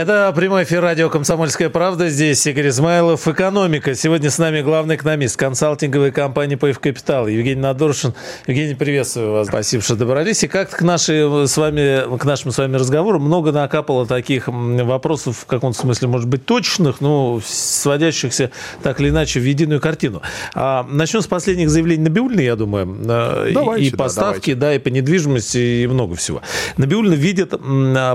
Это прямой эфир радио «Комсомольская правда». Здесь Игорь Измайлов. «Экономика». Сегодня с нами главный экономист консалтинговой компании «ПФ Капитал» Евгений Надоршин. Евгений, приветствую вас. Спасибо, что добрались. И как к, нашей, с вами, к нашему с вами разговору много накапало таких вопросов, в каком-то смысле, может быть, точных, но сводящихся так или иначе в единую картину. А, начнем с последних заявлений Набиулина, я думаю. А, давайте, и поставки, да, да, и по недвижимости, и много всего. Набиулина видит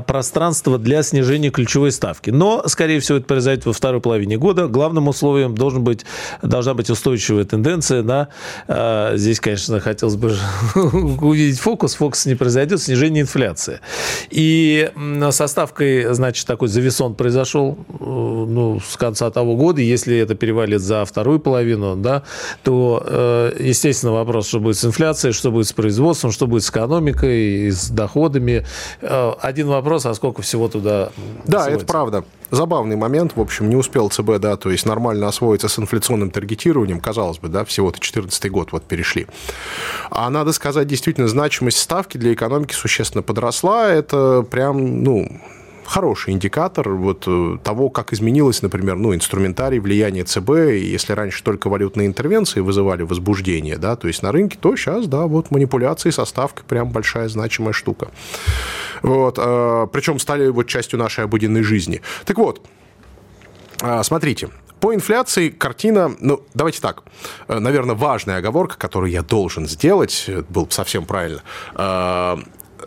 пространство для снижения ключевых ключевой ставки. Но, скорее всего, это произойдет во второй половине года. Главным условием должен быть, должна быть устойчивая тенденция. Да? А, здесь, конечно, хотелось бы увидеть фокус. Фокус не произойдет, снижение инфляции. И со ставкой, значит, такой завесон произошел э, ну, с конца того года. Если это перевалит за вторую половину, да, то, э, естественно, вопрос, что будет с инфляцией, что будет с производством, что будет с экономикой, с доходами. Э, один вопрос, а сколько всего туда да, это правда. Забавный момент. В общем, не успел ЦБ, да, то есть нормально освоиться с инфляционным таргетированием. Казалось бы, да, всего-то 2014 год вот перешли. А надо сказать, действительно, значимость ставки для экономики существенно подросла. Это прям, ну, хороший индикатор вот э, того, как изменилось, например, ну, инструментарий влияния ЦБ. Если раньше только валютные интервенции вызывали возбуждение, да, то есть на рынке, то сейчас, да, вот манипуляции со ставкой прям большая значимая штука. Вот, э, причем стали вот частью нашей обыденной жизни. Так вот, э, смотрите, по инфляции картина, ну, давайте так, наверное, важная оговорка, которую я должен сделать, был совсем правильно,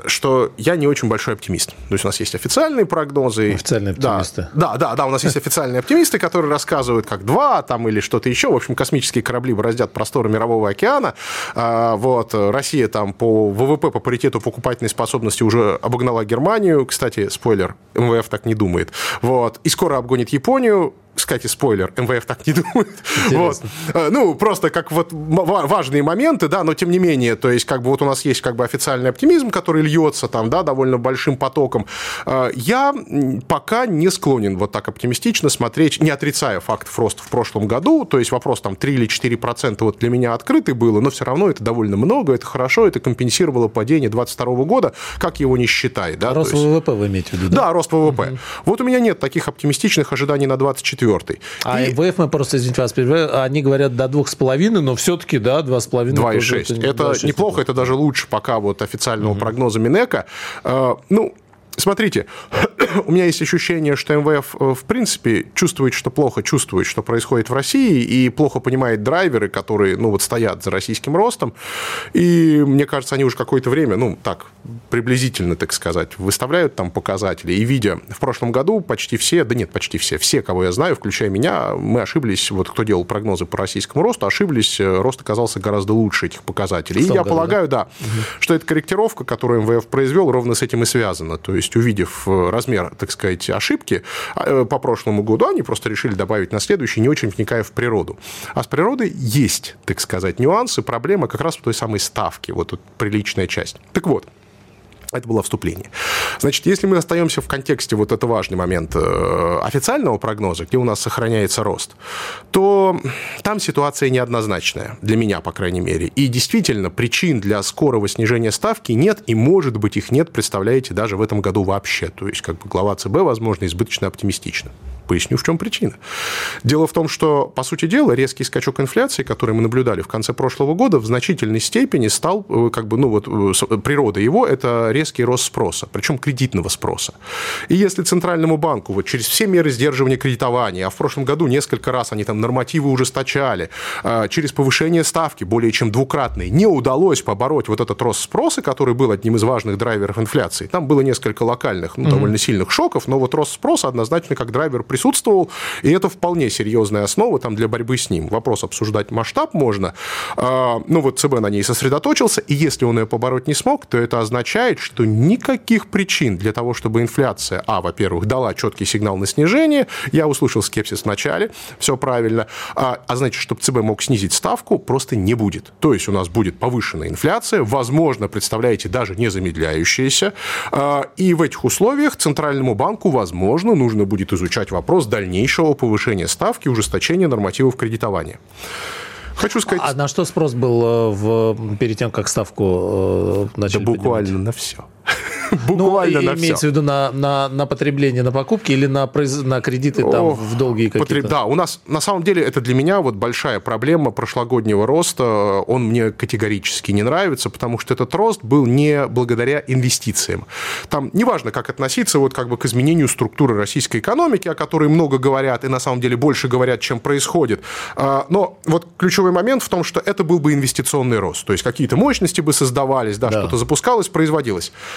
что я не очень большой оптимист. То есть у нас есть официальные прогнозы. Официальные оптимисты. Да, да, да, да у нас есть официальные оптимисты, которые рассказывают, как два там или что-то еще. В общем, космические корабли бороздят просторы мирового океана. А, вот, Россия там по ВВП, по паритету покупательной способности уже обогнала Германию. Кстати, спойлер, МВФ так не думает. Вот, и скоро обгонит Японию кстати, спойлер, МВФ так не думает. Вот. Э, ну, просто как вот важные моменты, да, но тем не менее, то есть как бы вот у нас есть как бы официальный оптимизм, который льется там, да, довольно большим потоком. Э, я пока не склонен вот так оптимистично смотреть, не отрицая фактов роста в прошлом году, то есть вопрос там 3 или 4 процента вот для меня открытый было, но все равно это довольно много, это хорошо, это компенсировало падение 2022 года, как его не считай. Да, рост есть... ВВП вы имеете в виду, да? Да, рост ВВП. Угу. Вот у меня нет таких оптимистичных ожиданий на 24 четвертый. А и... МВФ, мы просто, извините вас, они говорят до двух с половиной, но все-таки, да, два с половиной. Два и шесть. Это, это неплохо, это даже лучше пока вот официального угу. прогноза Минэка. Э, ну, Смотрите, у меня есть ощущение, что МВФ э, в принципе чувствует, что плохо чувствует, что происходит в России, и плохо понимает драйверы, которые, ну, вот стоят за российским ростом. И мне кажется, они уже какое-то время, ну, так, приблизительно, так сказать, выставляют там показатели. И видя в прошлом году почти все, да нет, почти все, все, кого я знаю, включая меня, мы ошиблись, вот кто делал прогнозы по российскому росту, ошиблись, э, рост оказался гораздо лучше этих показателей. И я году, полагаю, да, да угу. что эта корректировка, которую МВФ произвел, ровно с этим и связана. То есть есть увидев э, размер, так сказать, ошибки а, э, по прошлому году, они просто решили добавить на следующий, не очень вникая в природу. А с природой есть, так сказать, нюансы, проблемы как раз в той самой ставке, вот тут приличная часть. Так вот, это было вступление. Значит, если мы остаемся в контексте, вот это важный момент, э, официального прогноза, где у нас сохраняется рост, то там ситуация неоднозначная, для меня, по крайней мере. И действительно, причин для скорого снижения ставки нет, и, может быть, их нет, представляете, даже в этом году вообще. То есть, как бы глава ЦБ, возможно, избыточно оптимистична. Поясню, в чем причина. Дело в том, что, по сути дела, резкий скачок инфляции, который мы наблюдали в конце прошлого года, в значительной степени стал, э, как бы, ну вот, э, природа его – это резкий рост спроса, причем кредитного спроса. И если Центральному банку вот через все меры сдерживания кредитования, а в прошлом году несколько раз они там нормативы ужесточали, а, через повышение ставки более чем двукратной, не удалось побороть вот этот рост спроса, который был одним из важных драйверов инфляции. Там было несколько локальных, ну, mm-hmm. довольно сильных шоков, но вот рост спроса однозначно как драйвер присутствовал, и это вполне серьезная основа там, для борьбы с ним. Вопрос обсуждать масштаб можно. А, ну, вот ЦБ на ней сосредоточился, и если он ее побороть не смог, то это означает, что никаких причин для того, чтобы инфляция, а, во-первых, дала четкий сигнал на снижение, я услышал скепсис в начале, все правильно, а, а значит, чтобы ЦБ мог снизить ставку, просто не будет. То есть у нас будет повышенная инфляция, возможно, представляете, даже не замедляющаяся, а, и в этих условиях Центральному банку, возможно, нужно будет изучать вопрос дальнейшего повышения ставки, ужесточения нормативов кредитования. Хочу сказать... А на что спрос был э, в, перед тем, как ставку э, начали Да буквально поднимать? на все. Буквально ну, на имеется все. в виду на, на, на потребление, на покупки или на, произ... на кредиты там О, в долгие какие-то? Потреб... Да, у нас на самом деле это для меня вот большая проблема прошлогоднего роста. Он мне категорически не нравится, потому что этот рост был не благодаря инвестициям. Там неважно, как относиться вот как бы к изменению структуры российской экономики, о которой много говорят и на самом деле больше говорят, чем происходит. А, но вот ключевой момент в том, что это был бы инвестиционный рост. То есть какие-то мощности бы создавались, да, да. что-то запускалось, производилось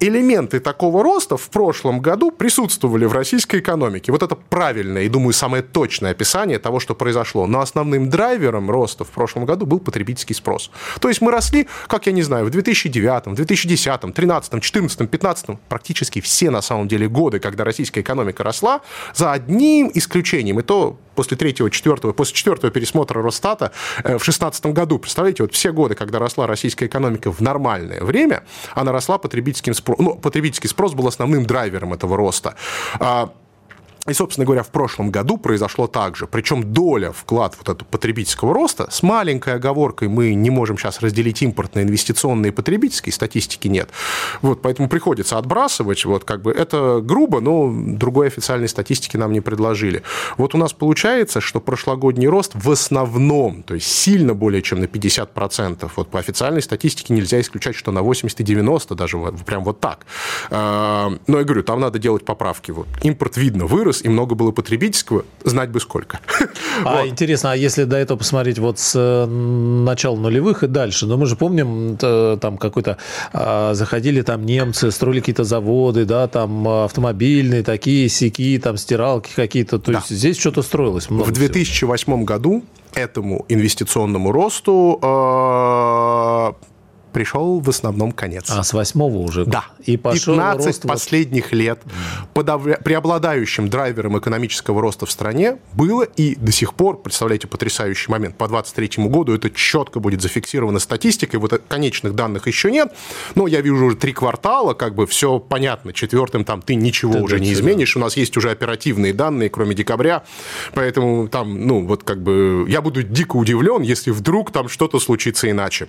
элементы такого роста в прошлом году присутствовали в российской экономике. Вот это правильное и, думаю, самое точное описание того, что произошло. Но основным драйвером роста в прошлом году был потребительский спрос. То есть мы росли, как я не знаю, в 2009, 2010, 2013, 2014, 2015, практически все на самом деле годы, когда российская экономика росла, за одним исключением. И то после третьего, четвертого, после четвертого пересмотра Росстата э, в 2016 году. Представляете, вот все годы, когда росла российская экономика в нормальное время, она росла потребительским спросом. Ну, потребительский спрос был основным драйвером этого роста. И, собственно говоря, в прошлом году произошло так же. Причем доля вклад вот этого потребительского роста с маленькой оговоркой мы не можем сейчас разделить импортные, инвестиционные и потребительские, статистики нет. Вот, поэтому приходится отбрасывать. Вот, как бы, это грубо, но другой официальной статистики нам не предложили. Вот у нас получается, что прошлогодний рост в основном, то есть сильно более чем на 50%. Вот по официальной статистике нельзя исключать, что на 80 и 90 даже вот, прям вот так. А, но я говорю, там надо делать поправки. Вот. Импорт видно вырос, вырос, и много было потребительского, знать бы сколько. А вот. интересно, а если до этого посмотреть вот с э, начала нулевых и дальше, ну мы же помним, там какой-то, а, заходили там немцы, строили какие-то заводы, да, там автомобильные такие, сики, там стиралки какие-то, то да. есть здесь что-то строилось много В 2008 всего. году этому инвестиционному росту э, пришел в основном конец. А с восьмого уже? Да. И пошел 15 рост последних лет подавля... преобладающим драйвером экономического роста в стране было и до сих пор, представляете, потрясающий момент, по 23 году это четко будет зафиксировано статистикой, вот конечных данных еще нет, но я вижу уже три квартала, как бы все понятно, четвертым там ты ничего ты уже не изменишь, у нас есть уже оперативные данные, кроме декабря, поэтому там, ну, вот как бы я буду дико удивлен, если вдруг там что-то случится иначе.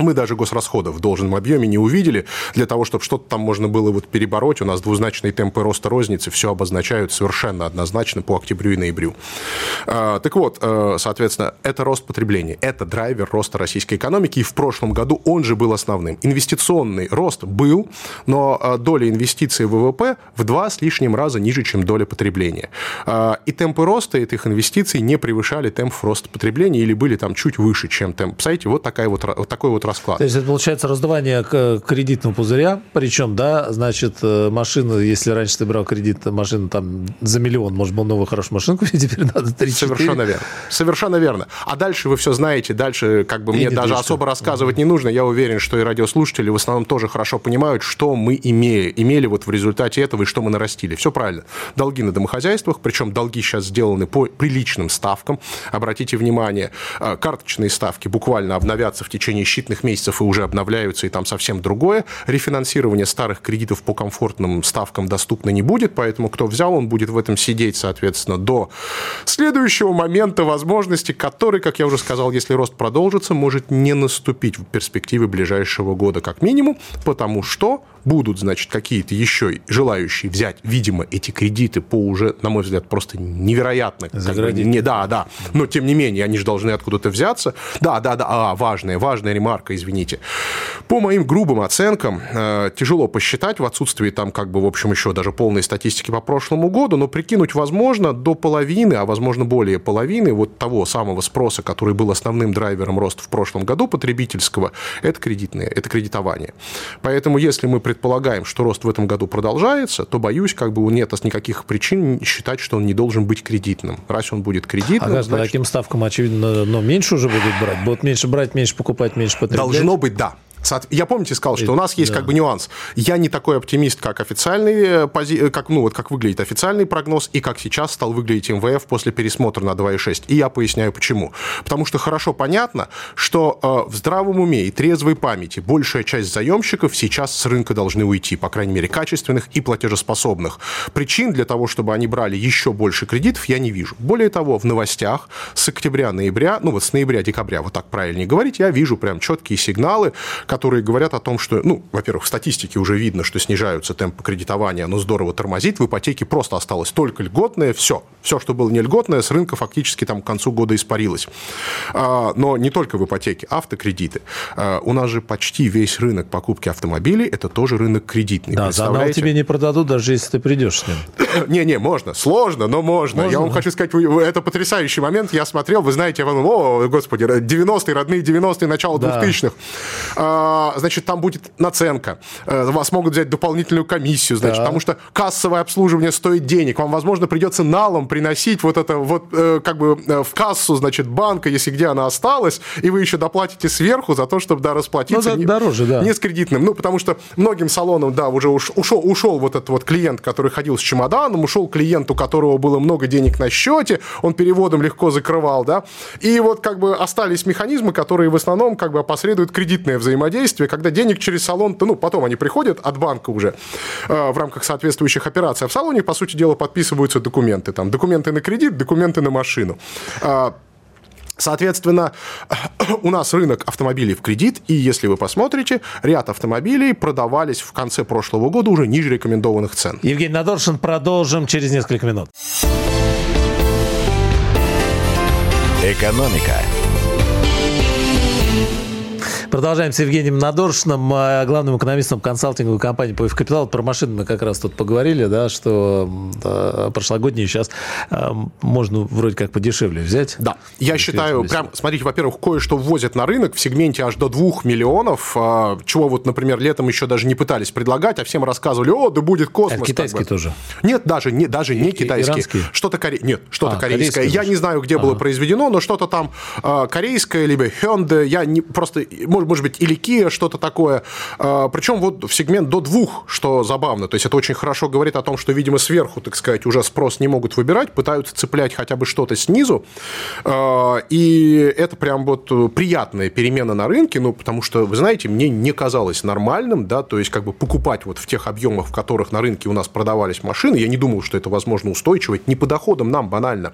Мы даже госрасходов в должном объеме не увидели. Для того, чтобы что-то там можно было вот перебороть, у нас двузначные темпы роста розницы все обозначают совершенно однозначно по октябрю и ноябрю. А, так вот, э, соответственно, это рост потребления, это драйвер роста российской экономики, и в прошлом году он же был основным. Инвестиционный рост был, но э, доля инвестиций в ВВП в два с лишним раза ниже, чем доля потребления. А, и темпы роста этих инвестиций не превышали темпов роста потребления или были там чуть выше, чем темп. Представляете, вот, такая вот, вот такой вот расклад. То есть это получается раздувание кредитного пузыря, причем, да, значит, э, машина, если раньше ты брал кредит, машина там за миллион, может, был новую хорошую машину купить, теперь надо 3 Совершенно верно. Совершенно верно. А дальше вы все знаете, дальше как бы и мне даже особо рассказывать не нужно. Я уверен, что и радиослушатели в основном тоже хорошо понимают, что мы имели, имели вот в результате этого и что мы нарастили. Все правильно. Долги на домохозяйствах, причем долги сейчас сделаны по приличным ставкам. Обратите внимание, э, карточные ставки буквально обновятся в течение считанных нескольких месяцев и уже обновляются, и там совсем другое. Рефинансирование старых кредитов по комфортным ставкам доступно не будет, поэтому кто взял, он будет в этом сидеть, соответственно, до следующего момента возможности, который, как я уже сказал, если рост продолжится, может не наступить в перспективе ближайшего года как минимум, потому что будут, значит, какие-то еще желающие взять, видимо, эти кредиты по уже, на мой взгляд, просто невероятно. Как бы, не, да, да. Но, тем не менее, они же должны откуда-то взяться. Да, да, да. А, важная, важная ремарка ставка, извините. По моим грубым оценкам, э, тяжело посчитать в отсутствии там как бы, в общем, еще даже полной статистики по прошлому году, но прикинуть возможно до половины, а возможно более половины вот того самого спроса, который был основным драйвером роста в прошлом году потребительского, это кредитные, это кредитование. Поэтому если мы предполагаем, что рост в этом году продолжается, то, боюсь, как бы нет никаких причин считать, что он не должен быть кредитным. Раз он будет кредитным... А значит... по таким ставкам, очевидно, но меньше уже будут брать? Будут меньше брать, меньше покупать, меньше Должно быть, да. Я помните сказал, что у нас есть да. как бы нюанс. Я не такой оптимист, как официальный, э, э, как, ну, вот как выглядит официальный прогноз и как сейчас стал выглядеть МВФ после пересмотра на 2,6. И я поясняю почему. Потому что хорошо понятно, что э, в здравом уме и трезвой памяти большая часть заемщиков сейчас с рынка должны уйти, по крайней мере, качественных и платежеспособных. Причин для того, чтобы они брали еще больше кредитов, я не вижу. Более того, в новостях с октября-ноября, ну вот с ноября-декабря, вот так правильнее говорить, я вижу прям четкие сигналы, которые говорят о том, что, ну, во-первых, в статистике уже видно, что снижаются темпы кредитования, оно здорово тормозит, в ипотеке просто осталось только льготное, все. Все, что было не льготное, с рынка фактически там к концу года испарилось. А, но не только в ипотеке, автокредиты. А, у нас же почти весь рынок покупки автомобилей, это тоже рынок кредитный. Да, за тебе не продадут, даже если ты придешь с ним. Не-не, можно. Сложно, но можно. можно. Я вам хочу сказать, это потрясающий момент. Я смотрел, вы знаете, я вам, о, господи, 90-е, родные 90-е, начало да. 2000-х значит, там будет наценка. Э, вас могут взять дополнительную комиссию, значит, да. потому что кассовое обслуживание стоит денег. Вам, возможно, придется налом приносить вот это вот э, как бы э, в кассу, значит, банка, если где она осталась, и вы еще доплатите сверху за то, чтобы, да, расплатиться. Ну, да, дороже, да. Не с кредитным. Ну, потому что многим салонам, да, уже ушел, ушел вот этот вот клиент, который ходил с чемоданом, ушел клиент, у которого было много денег на счете, он переводом легко закрывал, да, и вот как бы остались механизмы, которые в основном как бы опосредуют кредитное взаимодействие, когда денег через салон-то, ну, потом они приходят от банка уже э, в рамках соответствующих операций, а в салоне, по сути дела, подписываются документы. Там документы на кредит, документы на машину. Э, Соответственно, у нас рынок автомобилей в кредит, и если вы посмотрите, ряд автомобилей продавались в конце прошлого года уже ниже рекомендованных цен. Евгений Надоршин, продолжим через несколько минут. Экономика Продолжаем с Евгением Надоршиным, э, главным экономистом консалтинговой компании «Поев Капитал». Про машины мы как раз тут поговорили, да, что да, прошлогодние сейчас э, можно вроде как подешевле взять. Да, я считаю, прям, смотрите, во-первых, кое-что ввозят на рынок в сегменте аж до 2 миллионов, э, чего вот, например, летом еще даже не пытались предлагать, а всем рассказывали, о, да будет космос. А китайские как бы. тоже? Нет, даже не, даже не китайские. Что-то коре... Нет, что-то а, корейское. Я не знаю, где ага. было произведено, но что-то там корейское, либо Hyundai, я не, просто, может, может быть, или Kia, что-то такое. А, Причем вот в сегмент до двух, что забавно. То есть это очень хорошо говорит о том, что, видимо, сверху, так сказать, уже спрос не могут выбирать, пытаются цеплять хотя бы что-то снизу. А, и это прям вот приятная перемена на рынке, ну, потому что, вы знаете, мне не казалось нормальным, да, то есть как бы покупать вот в тех объемах, в которых на рынке у нас продавались машины, я не думал, что это возможно устойчиво, не по доходам нам банально.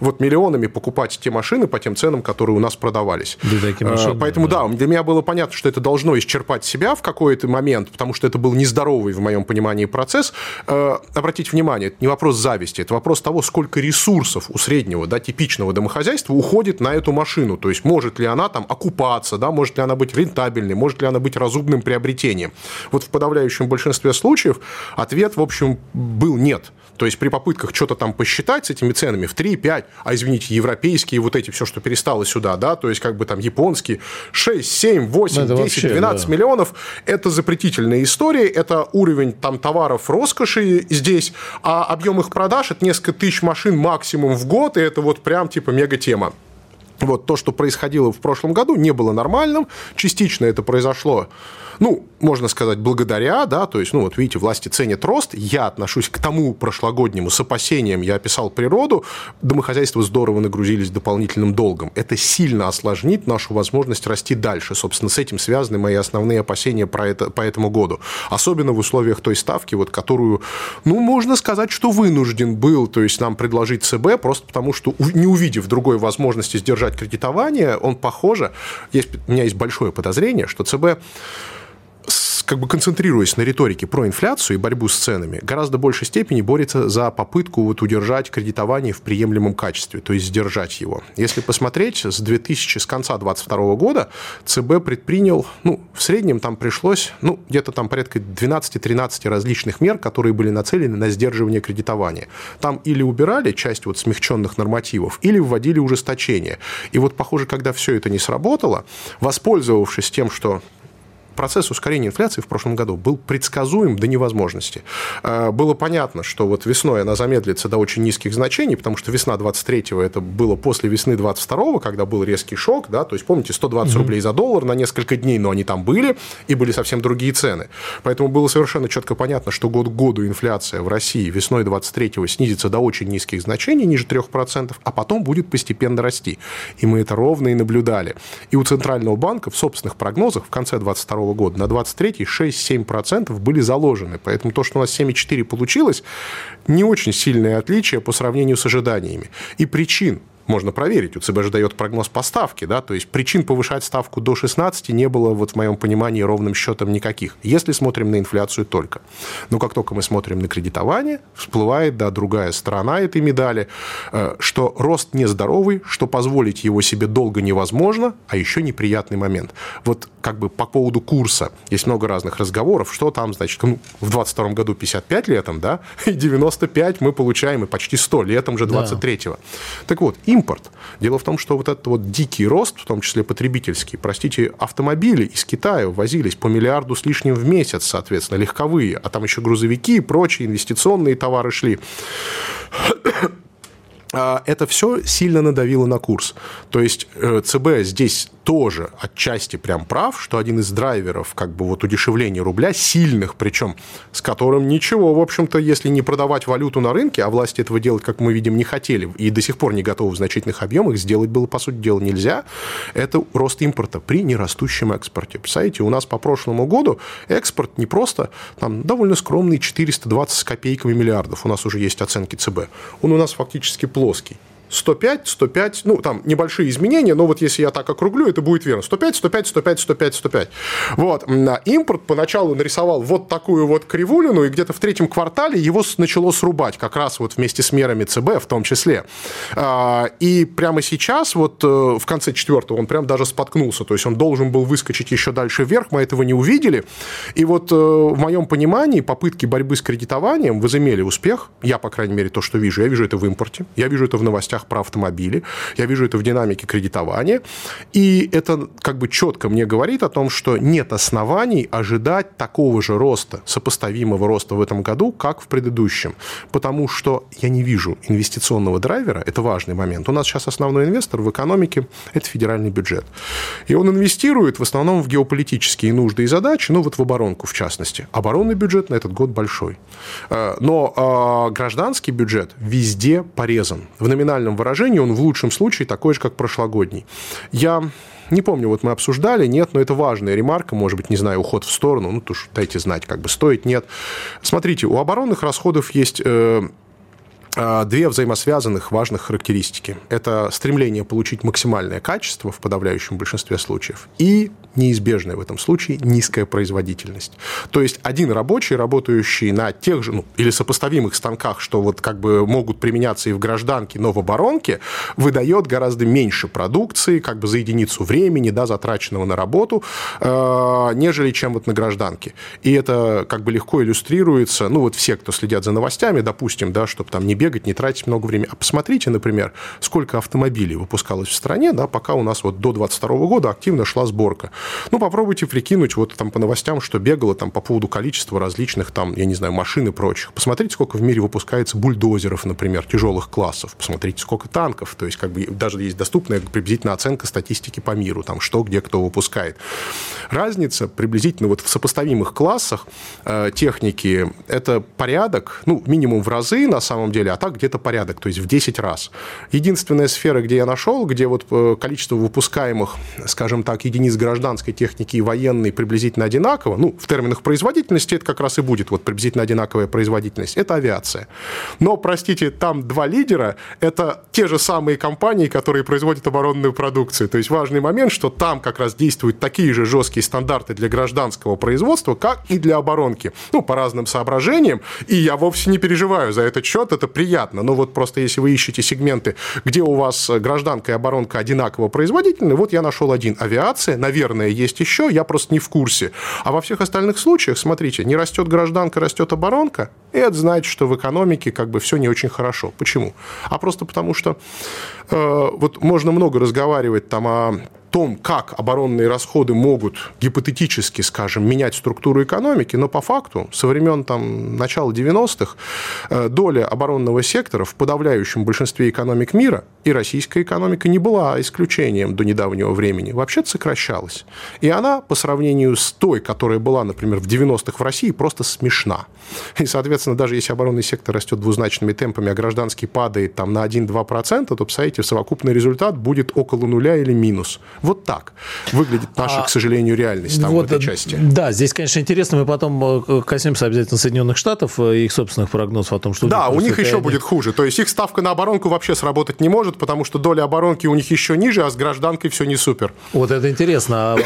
Вот миллионами покупать те машины по тем ценам, которые у нас продавались. Да, машины, Поэтому, да. да, для меня было понятно, что это должно исчерпать себя в какой-то момент, потому что это был нездоровый, в моем понимании, процесс. Э, обратите внимание, это не вопрос зависти, это вопрос того, сколько ресурсов у среднего, да, типичного домохозяйства уходит на эту машину. То есть, может ли она там окупаться, да, может ли она быть рентабельной, может ли она быть разумным приобретением. Вот в подавляющем большинстве случаев ответ, в общем, был нет. То есть при попытках что-то там посчитать с этими ценами в 3, 5, а извините, европейские, вот эти все, что перестало сюда, да, то есть как бы там японские, 6, 7, 8, ну, 10, вообще, 12 да. миллионов, это запретительная история, это уровень там товаров роскоши здесь, а объем их продаж это несколько тысяч машин максимум в год, и это вот прям типа мега тема. Вот то, что происходило в прошлом году, не было нормальным. Частично это произошло ну, можно сказать, благодаря, да, то есть, ну, вот видите, власти ценят рост, я отношусь к тому прошлогоднему с опасением, я описал природу, домохозяйства здорово нагрузились дополнительным долгом. Это сильно осложнит нашу возможность расти дальше. Собственно, с этим связаны мои основные опасения про это, по этому году. Особенно в условиях той ставки, вот, которую, ну, можно сказать, что вынужден был, то есть нам предложить ЦБ, просто потому что, не увидев другой возможности сдержать кредитование, он, похоже, есть, у меня есть большое подозрение, что ЦБ как бы концентрируясь на риторике про инфляцию и борьбу с ценами, гораздо большей степени борется за попытку вот удержать кредитование в приемлемом качестве, то есть сдержать его. Если посмотреть, с 2000, с конца 2022 года ЦБ предпринял, ну, в среднем там пришлось, ну, где-то там порядка 12-13 различных мер, которые были нацелены на сдерживание кредитования. Там или убирали часть вот смягченных нормативов, или вводили ужесточение. И вот, похоже, когда все это не сработало, воспользовавшись тем, что процесс ускорения инфляции в прошлом году был предсказуем до невозможности. А, было понятно, что вот весной она замедлится до очень низких значений, потому что весна 23-го это было после весны 22-го, когда был резкий шок, да, то есть помните, 120 угу. рублей за доллар на несколько дней, но они там были, и были совсем другие цены. Поэтому было совершенно четко понятно, что год к году инфляция в России весной 23-го снизится до очень низких значений, ниже 3%, а потом будет постепенно расти. И мы это ровно и наблюдали. И у Центрального банка в собственных прогнозах в конце 22 года. На 23-й 6-7% были заложены. Поэтому то, что у нас 7,4 получилось, не очень сильное отличие по сравнению с ожиданиями. И причин можно проверить. У ЦБ же дает прогноз по ставке, да, то есть причин повышать ставку до 16 не было, вот в моем понимании, ровным счетом никаких, если смотрим на инфляцию только. Но как только мы смотрим на кредитование, всплывает, да, другая сторона этой медали, э, что рост нездоровый, что позволить его себе долго невозможно, а еще неприятный момент. Вот как бы по поводу курса есть много разных разговоров, что там, значит, ну, в 22 году 55 летом, да, и 95 мы получаем, и почти 100 летом же 23-го. Да. Так вот, им импорт. Дело в том, что вот этот вот дикий рост, в том числе потребительский, простите, автомобили из Китая возились по миллиарду с лишним в месяц, соответственно, легковые, а там еще грузовики и прочие инвестиционные товары шли это все сильно надавило на курс. То есть э, ЦБ здесь тоже отчасти прям прав, что один из драйверов как бы вот удешевления рубля, сильных причем, с которым ничего, в общем-то, если не продавать валюту на рынке, а власти этого делать, как мы видим, не хотели и до сих пор не готовы в значительных объемах, сделать было, по сути дела, нельзя, это рост импорта при нерастущем экспорте. Представляете, у нас по прошлому году экспорт не просто там довольно скромный 420 с копейками миллиардов, у нас уже есть оценки ЦБ, он у нас фактически плоский. 105, 105, ну, там небольшие изменения, но вот если я так округлю, это будет верно. 105, 105, 105, 105, 105. Вот. Импорт поначалу нарисовал вот такую вот кривулину, и где-то в третьем квартале его начало срубать, как раз вот вместе с мерами ЦБ в том числе. А, и прямо сейчас, вот э, в конце четвертого, он прям даже споткнулся, то есть он должен был выскочить еще дальше вверх, мы этого не увидели. И вот э, в моем понимании попытки борьбы с кредитованием возымели успех, я, по крайней мере, то, что вижу, я вижу это в импорте, я вижу это в новостях новостях про автомобили, я вижу это в динамике кредитования, и это как бы четко мне говорит о том, что нет оснований ожидать такого же роста, сопоставимого роста в этом году, как в предыдущем, потому что я не вижу инвестиционного драйвера, это важный момент. У нас сейчас основной инвестор в экономике – это федеральный бюджет. И он инвестирует в основном в геополитические нужды и задачи, ну вот в оборонку в частности. Оборонный бюджет на этот год большой. Э, но а, гражданский бюджет везде порезан. В номинальном реальном выражении он в лучшем случае такой же, как прошлогодний. Я не помню, вот мы обсуждали, нет, но это важная ремарка, может быть, не знаю, уход в сторону, ну, то уж дайте знать, как бы стоит, нет. Смотрите, у оборонных расходов есть э, две взаимосвязанных важных характеристики. Это стремление получить максимальное качество в подавляющем большинстве случаев и неизбежная в этом случае низкая производительность. То есть один рабочий, работающий на тех же, ну, или сопоставимых станках, что вот как бы могут применяться и в гражданке, но в оборонке, выдает гораздо меньше продукции, как бы за единицу времени, да, затраченного на работу, э, нежели чем вот на гражданке. И это как бы легко иллюстрируется, ну, вот все, кто следят за новостями, допустим, да, чтобы там не бегать, не тратить много времени. А посмотрите, например, сколько автомобилей выпускалось в стране, да, пока у нас вот до 22 года активно шла сборка. Ну, попробуйте прикинуть вот там по новостям, что бегало там по поводу количества различных там, я не знаю, машин и прочих. Посмотрите, сколько в мире выпускается бульдозеров, например, тяжелых классов. Посмотрите, сколько танков. То есть, как бы даже есть доступная приблизительная оценка статистики по миру, там, что, где, кто выпускает. Разница приблизительно вот в сопоставимых классах э, техники – это порядок, ну, минимум в разы, на самом деле, а так где-то порядок, то есть в 10 раз. Единственная сфера, где я нашел, где вот э, количество выпускаемых, скажем так, единиц гражданской техники и военной приблизительно одинаково, ну, в терминах производительности это как раз и будет вот приблизительно одинаковая производительность, это авиация. Но, простите, там два лидера, это те же самые компании, которые производят оборонную продукцию. То есть важный момент, что там как раз действуют такие же жесткие стандарты для гражданского производства, как и для оборонки. Ну, по разным соображениям. И я вовсе не переживаю за этот счет, это приятно. Но вот просто если вы ищете сегменты, где у вас гражданка и оборонка одинаково производительны, вот я нашел один. Авиация, наверное, есть еще, я просто не в курсе. А во всех остальных случаях, смотрите, не растет гражданка, растет оборонка, и это значит, что в экономике как бы все не очень хорошо. Почему? А просто потому, что э, вот можно много разговаривать там о том, как оборонные расходы могут гипотетически, скажем, менять структуру экономики, но по факту со времен там, начала 90-х э, доля оборонного сектора в подавляющем большинстве экономик мира, и российская экономика не была исключением до недавнего времени, вообще-то сокращалась. И она по сравнению с той, которая была, например, в 90-х в России, просто смешна. И, соответственно, даже если оборонный сектор растет двузначными темпами, а гражданский падает там, на 1-2%, то, представляете, совокупный результат будет около нуля или минус. Вот так выглядит наша, а, к сожалению, реальность там, вот, в этой части. Да, здесь, конечно, интересно. Мы потом э, коснемся обязательно Соединенных Штатов, э, их собственных прогнозов о том, что... Да, у них еще будет хуже. То есть их ставка на оборонку вообще сработать не может, потому что доля оборонки у них еще ниже, а с гражданкой все не супер. Вот это интересно. А,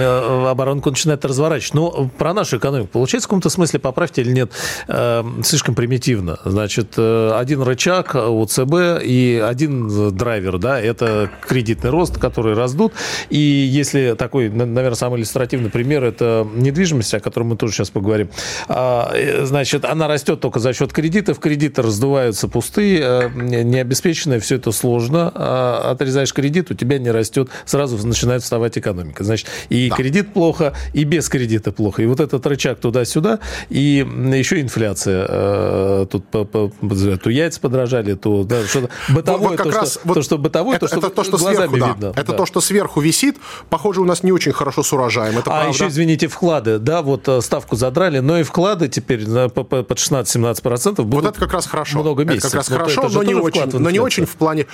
а, оборонку начинает разворачивать. Но ну, про нашу экономику. Получается в каком-то смысле, поправьте или нет, э, слишком примитивно. Значит, один рычаг у ЦБ и один драйвер, да, это кредитный рост, который раздут растут. И если такой, наверное, самый иллюстративный пример, это недвижимость, о которой мы тоже сейчас поговорим. А, э, значит, она растет только за счет кредитов. Кредиты раздуваются пустые, э, необеспеченные, все это сложно. А отрезаешь кредит, у тебя не растет, сразу начинает вставать экономика. Значит, и да. кредит плохо, и без кредита плохо. И вот этот рычаг туда-сюда, и еще инфляция. Тут то яйца подорожали, то да, что бытовое, вот, то, раз, что, вот то, что бытовое, это, то, что, это то, что глазами сверху, видно. Да. Это да. то, что сверху сверху висит, похоже, у нас не очень хорошо с урожаем. Это а правда? еще, извините, вклады, да, вот э, ставку задрали, но и вклады теперь под 16-17% будут Вот это как раз хорошо. Много месяцев. Это как раз вот хорошо, но не, очень, но не очень в плане...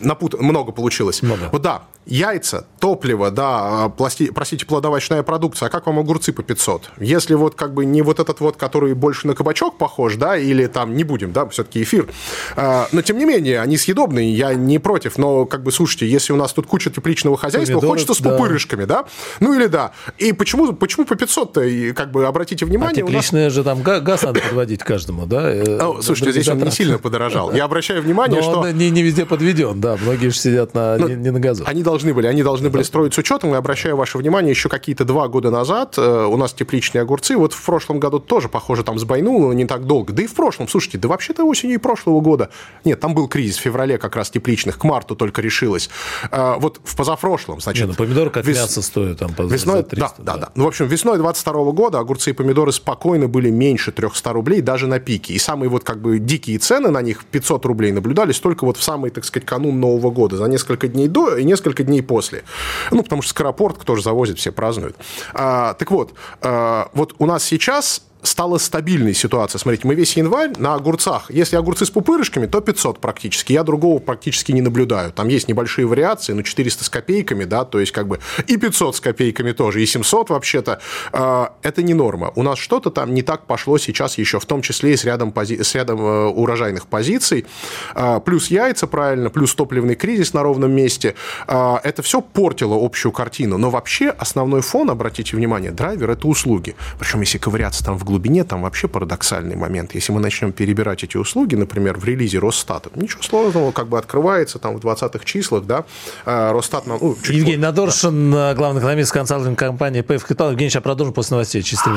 Напут... Много получилось. Много. Вот да, яйца, топливо, да, пласти... простите, плодовочная продукция, а как вам огурцы по 500? Если вот как бы не вот этот вот, который больше на кабачок похож, да, или там не будем, да, все-таки эфир, а, но тем не менее, они съедобные, я не против, но как бы, слушайте, если у нас тут куча тепличных личного хозяйства, Помидоры, хочется с пупырышками, да. да? Ну или да. И почему, почему по 500-то, и как бы обратите внимание... А тепличное нас... же там газ надо подводить каждому, да? Ну, слушайте, здесь он не сильно подорожал. Я обращаю внимание, что... он не, не везде подведен, да. Многие же сидят на, не, не на газу. Они должны были, они должны были строить с учетом. Я обращаю ваше внимание, еще какие-то два года назад э, у нас тепличные огурцы, вот в прошлом году тоже, похоже, там сбойнуло, но не так долго. Да и в прошлом, слушайте, да вообще-то осенью и прошлого года. Нет, там был кризис в феврале как раз тепличных, к марту только решилось. А, вот в позапрошлом, значит, не, ну помидоры как вес... мясо стоят там весной, за 300. Да, да, да, да. Ну, в общем, весной 22 года огурцы и помидоры спокойно были меньше 300 рублей даже на пике. И самые вот как бы дикие цены на них 500 рублей наблюдались только вот в самый, так сказать, канун Нового года. За несколько дней до и несколько дней после. Ну, потому что Скоропорт, кто же завозит, все празднуют. А, так вот, а, вот у нас сейчас стала стабильной ситуация. Смотрите, мы весь январь на огурцах. Если огурцы с пупырышками, то 500 практически. Я другого практически не наблюдаю. Там есть небольшие вариации, но 400 с копейками, да, то есть как бы и 500 с копейками тоже, и 700 вообще-то. А, это не норма. У нас что-то там не так пошло сейчас еще, в том числе и с рядом, пози... с рядом э, урожайных позиций. А, плюс яйца, правильно, плюс топливный кризис на ровном месте. А, это все портило общую картину. Но вообще основной фон, обратите внимание, драйвер – это услуги. Причем если ковыряться там в глубине там вообще парадоксальный момент. Если мы начнем перебирать эти услуги, например, в релизе Росстата, ничего сложного, как бы открывается там в 20-х числах, да, а, Росстат нам... Ну, чуть Евгений Надоршин, да. главный экономист консалтинг компании ПФ Капитал. Евгений, сейчас продолжим после новостей. Чистые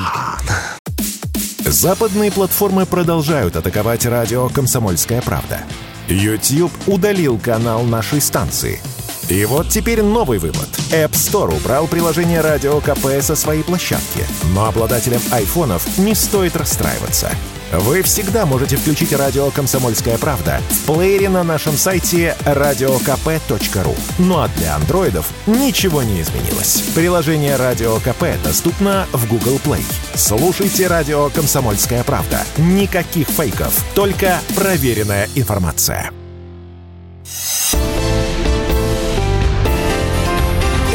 Западные платформы продолжают атаковать радио «Комсомольская правда». YouTube удалил канал нашей станции – И вот теперь новый вывод. App Store убрал приложение Радио КП со своей площадки. Но обладателям айфонов не стоит расстраиваться. Вы всегда можете включить радио «Комсомольская правда» в плеере на нашем сайте radiokp.ru. Ну а для андроидов ничего не изменилось. Приложение «Радио КП» доступно в Google Play. Слушайте радио «Комсомольская правда». Никаких фейков, только проверенная информация.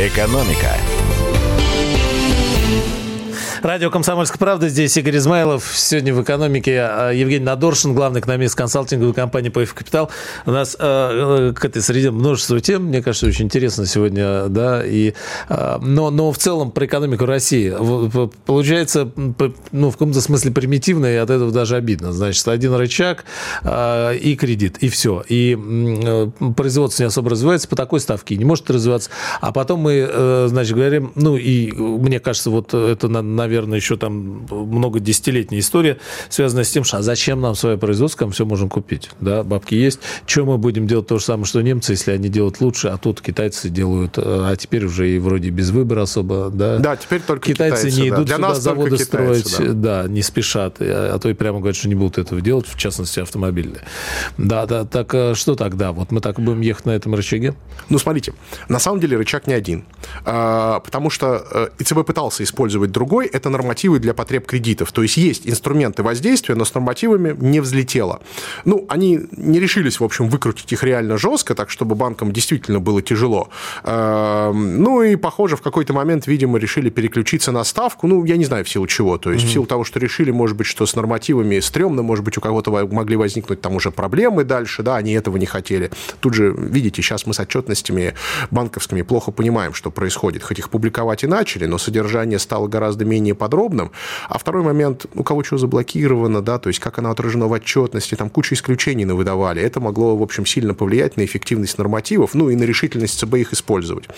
«Экономика» Радио «Комсомольская правда». Здесь Игорь Измайлов. Сегодня в экономике а, Евгений Надоршин, главный экономист консалтинговой компании «ПФ Капитал». У нас э, к этой среде множество тем. Мне кажется, очень интересно сегодня. да. И, э, но, но в целом про экономику России. Получается, ну, в каком-то смысле примитивно, и от этого даже обидно. Значит, один рычаг э, и кредит, и все. И э, производство не особо развивается по такой ставке, не может развиваться. А потом мы, э, значит, говорим, ну, и мне кажется, вот это, наверное, наверное, еще там много десятилетняя история, связанная с тем, что а зачем нам свое производство, мы все можем купить, да, бабки есть. Чем мы будем делать то же самое, что немцы, если они делают лучше, а тут китайцы делают, э, а теперь уже и вроде без выбора особо, да. Да, теперь только китайцы. китайцы не да. идут Для сюда нас заводы китайцы, строить, да. да, не спешат, а то и прямо говорят, что не будут этого делать, в частности, автомобильные. Да, да, так э, что тогда? Вот мы так будем ехать на этом рычаге? Ну, смотрите, на самом деле рычаг не один, а, потому что э, ИЦБ пытался использовать другой, это норматив нормативы для потреб кредитов. То есть есть инструменты воздействия, но с нормативами не взлетело. Ну, они не решились, в общем, выкрутить их реально жестко, так чтобы банкам действительно было тяжело. Эм, ну и, похоже, в какой-то момент, видимо, решили переключиться на ставку. Ну, я не знаю в силу чего. То есть mm-hmm. в силу того, что решили, может быть, что с нормативами стрёмно, может быть, у кого-то могли возникнуть там уже проблемы дальше, да, они этого не хотели. Тут же, видите, сейчас мы с отчетностями банковскими плохо понимаем, что происходит. Хоть их публиковать и начали, но содержание стало гораздо менее подробным, подобном. А второй момент, у кого что заблокировано, да, то есть как оно отражено в отчетности, там кучу исключений на выдавали. Это могло, в общем, сильно повлиять на эффективность нормативов, ну и на решительность ЦБ их использовать.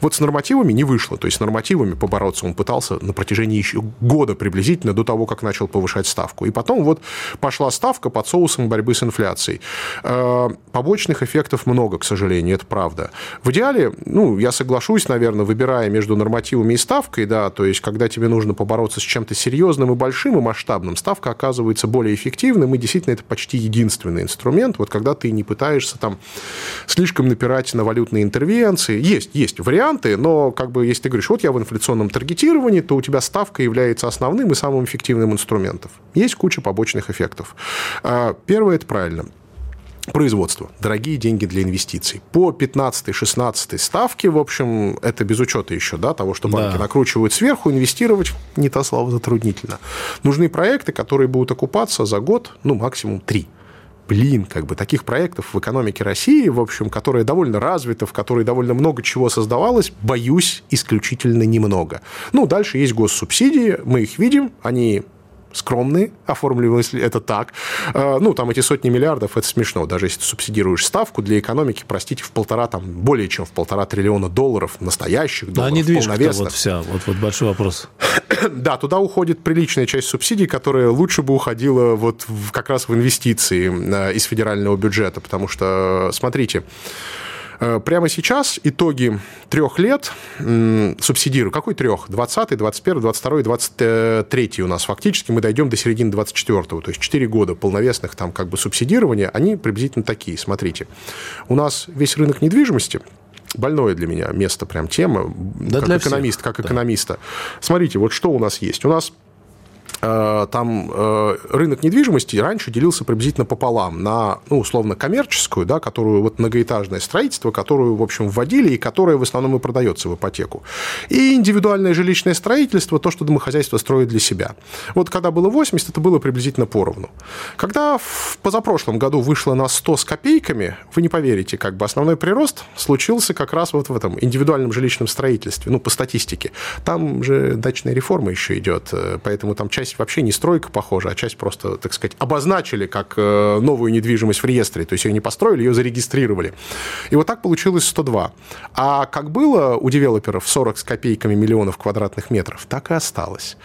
Вот с нормативами не вышло. То есть с нормативами побороться он пытался на протяжении еще года приблизительно до того, как начал повышать ставку. И потом вот пошла ставка под соусом борьбы с инфляцией. Э, побочных эффектов много, к сожалению, это правда. В идеале, ну, я соглашусь, наверное, выбирая между нормативами и ставкой, да, то есть когда тебе нужно побороться с чем-то серьезным и большим и масштабным, ставка оказывается более эффективным, и действительно это почти единственный инструмент, вот когда ты не пытаешься там слишком напирать на валютные интервенции. Есть, есть варианты, но как бы если ты говоришь, вот я в инфляционном таргетировании, то у тебя ставка является основным и самым эффективным инструментом. Есть куча побочных эффектов. А, первое – это правильно производство. Дорогие деньги для инвестиций. По 15-16 ставке, в общем, это без учета еще да, того, что банки да. накручивают сверху, инвестировать не то слово затруднительно. Нужны проекты, которые будут окупаться за год, ну, максимум три блин, как бы таких проектов в экономике России, в общем, которая довольно развита, в которой довольно много чего создавалось, боюсь, исключительно немного. Ну, дальше есть госсубсидии, мы их видим, они скромные, если это так. А, ну, там эти сотни миллиардов, это смешно. Даже если ты субсидируешь ставку для экономики, простите, в полтора, там, более чем в полтора триллиона долларов настоящих долларов, а недвижка вот вся, вот, вот большой вопрос. да, туда уходит приличная часть субсидий, которая лучше бы уходила вот в, как раз в инвестиции э, из федерального бюджета, потому что, смотрите, Э, прямо сейчас итоги трех лет субсидирую. Какой трех? 20, 21, 22, 23 у нас фактически. Мы дойдем до середины 24 То есть 4 года полновесных там как бы субсидирования, они приблизительно такие. Смотрите, у нас весь рынок недвижимости, больное для меня место, прям тема, да как экономист, всех. как да. экономиста. Смотрите, вот что у нас есть. У нас Э, там э, рынок недвижимости раньше делился приблизительно пополам на, ну, условно, коммерческую, да, которую вот многоэтажное строительство, которую, в общем, вводили и которое в основном и продается в ипотеку. И индивидуальное жилищное строительство, то, что домохозяйство строит для себя. Вот когда было 80, это было приблизительно поровну. Когда в позапрошлом году вышло на 100 с копейками, вы не поверите, как бы основной прирост случился как раз вот в этом индивидуальном жилищном строительстве, ну, по статистике. Там же дачная реформа еще идет, э, поэтому там часть вообще не стройка похожа, а часть просто, так сказать, обозначили как э, новую недвижимость в реестре. То есть ее не построили, ее зарегистрировали. И вот так получилось 102. А как было у девелоперов 40 с копейками миллионов квадратных метров, так и осталось.